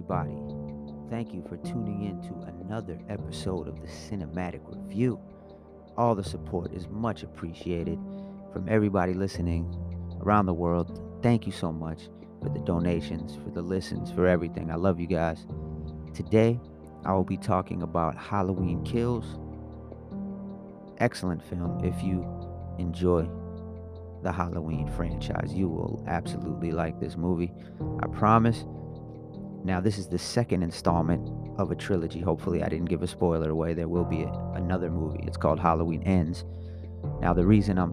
everybody. Thank you for tuning in to another episode of the Cinematic Review. All the support is much appreciated from everybody listening around the world. Thank you so much for the donations, for the listens, for everything. I love you guys. Today, I will be talking about Halloween Kills. Excellent film. If you enjoy the Halloween franchise, you will absolutely like this movie. I promise. Now, this is the second installment of a trilogy. Hopefully, I didn't give a spoiler away. There will be a, another movie. It's called Halloween Ends. Now, the reason I'm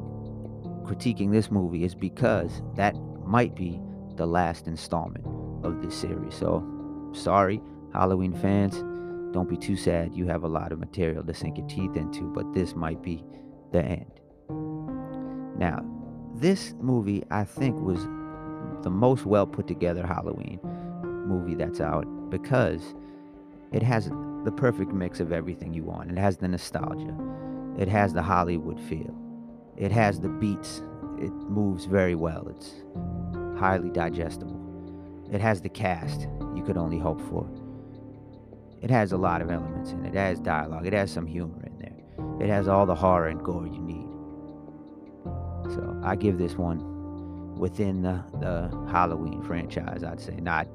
critiquing this movie is because that might be the last installment of this series. So, sorry, Halloween fans. Don't be too sad. You have a lot of material to sink your teeth into, but this might be the end. Now, this movie, I think, was the most well put together Halloween movie that's out because it has the perfect mix of everything you want. It has the nostalgia, it has the Hollywood feel, it has the beats, it moves very well, it's highly digestible, it has the cast you could only hope for. It has a lot of elements in it. It has dialogue. It has some humor in there. It has all the horror and gore you need. So I give this one within the, the Halloween franchise, I'd say. Not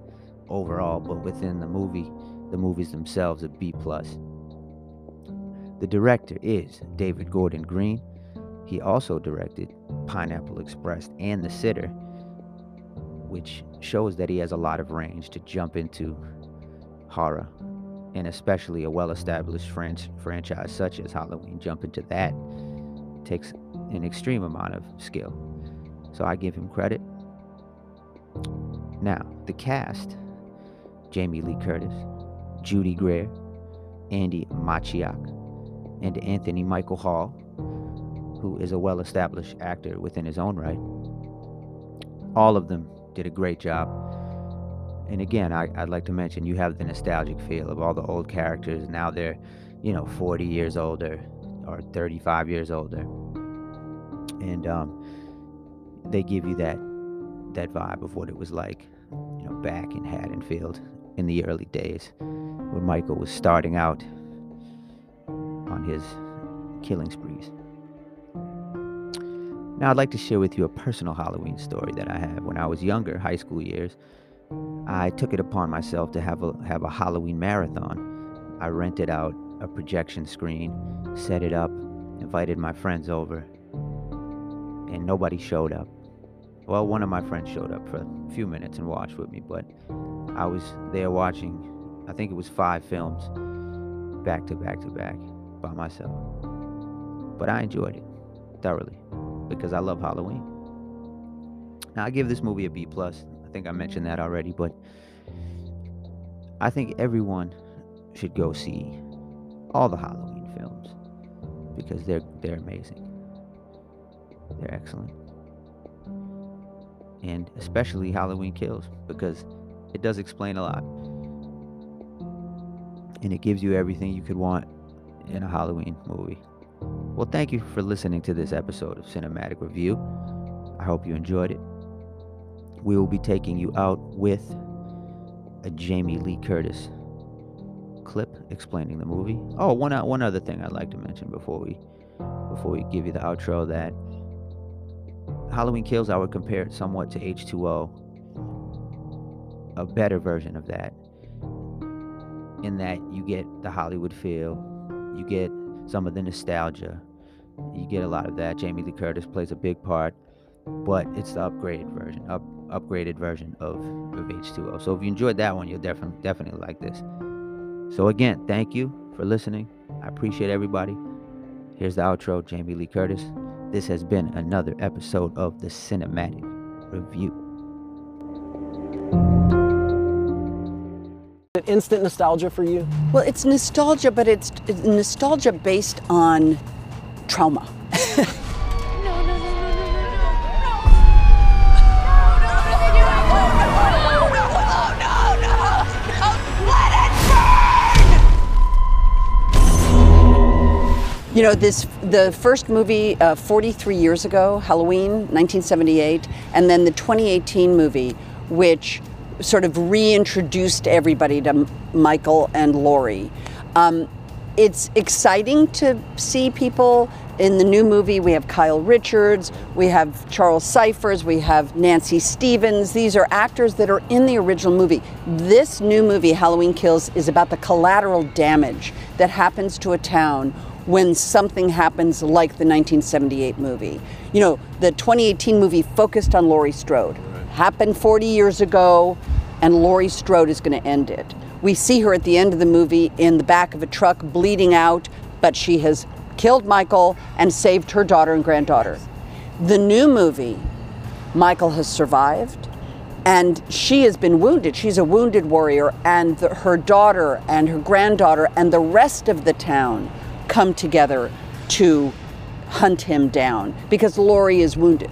overall, but within the movie, the movies themselves, a B plus. The director is David Gordon Green. He also directed Pineapple Express and The Sitter, which shows that he has a lot of range to jump into horror, and especially a well-established French franchise such as Halloween. Jump into that takes an extreme amount of skill. So I give him credit. Now, the cast Jamie Lee Curtis, Judy Greer, Andy Matichak, and Anthony Michael Hall, who is a well established actor within his own right. All of them did a great job. And again, I, would like to mention you have the nostalgic feel of all the old characters. Now they're, you know, 40 years older or 35 years older. And um, they give you that that vibe of what it was like, you know, back in Haddonfield in the early days when Michael was starting out on his killing sprees. Now, I'd like to share with you a personal Halloween story that I have. When I was younger, high school years, I took it upon myself to have a have a Halloween marathon. I rented out a projection screen, set it up, invited my friends over, and nobody showed up. Well, one of my friends showed up for a few minutes and watched with me, but I was there watching, I think it was five films back to back to back by myself. But I enjoyed it thoroughly because I love Halloween. Now I give this movie a B plus. I think I mentioned that already, but I think everyone should go see all the Halloween films because they're they're amazing. They're excellent. And especially Halloween Kills because it does explain a lot. And it gives you everything you could want in a Halloween movie. Well, thank you for listening to this episode of Cinematic Review. I hope you enjoyed it. We will be taking you out with a Jamie Lee Curtis clip explaining the movie. Oh, one uh, other thing I'd like to mention before we before we give you the outro that Halloween Kills I would compare it somewhat to H2O a better version of that in that you get the Hollywood feel, you get some of the nostalgia, you get a lot of that. Jamie Lee Curtis plays a big part, but it's the upgraded version, up upgraded version of, of H2O. So if you enjoyed that one, you'll definitely definitely like this. So again, thank you for listening. I appreciate everybody. Here's the outro, Jamie Lee Curtis. This has been another episode of the Cinematic Review. Instant nostalgia for you? Well, it's nostalgia, but it's, it's nostalgia based on trauma. You know, this the first movie uh, 43 years ago, Halloween, 1978, and then the 2018 movie, which sort of reintroduced everybody to Michael and Laurie. Um, it's exciting to see people in the new movie. We have Kyle Richards, we have Charles Cyphers, we have Nancy Stevens. These are actors that are in the original movie. This new movie, Halloween Kills, is about the collateral damage that happens to a town when something happens like the 1978 movie. You know, the 2018 movie focused on Laurie Strode. Happened 40 years ago, and Laurie Strode is going to end it. We see her at the end of the movie in the back of a truck bleeding out, but she has killed Michael and saved her daughter and granddaughter. The new movie, Michael has survived and she has been wounded. She's a wounded warrior, and the, her daughter and her granddaughter and the rest of the town come together to hunt him down because Laurie is wounded.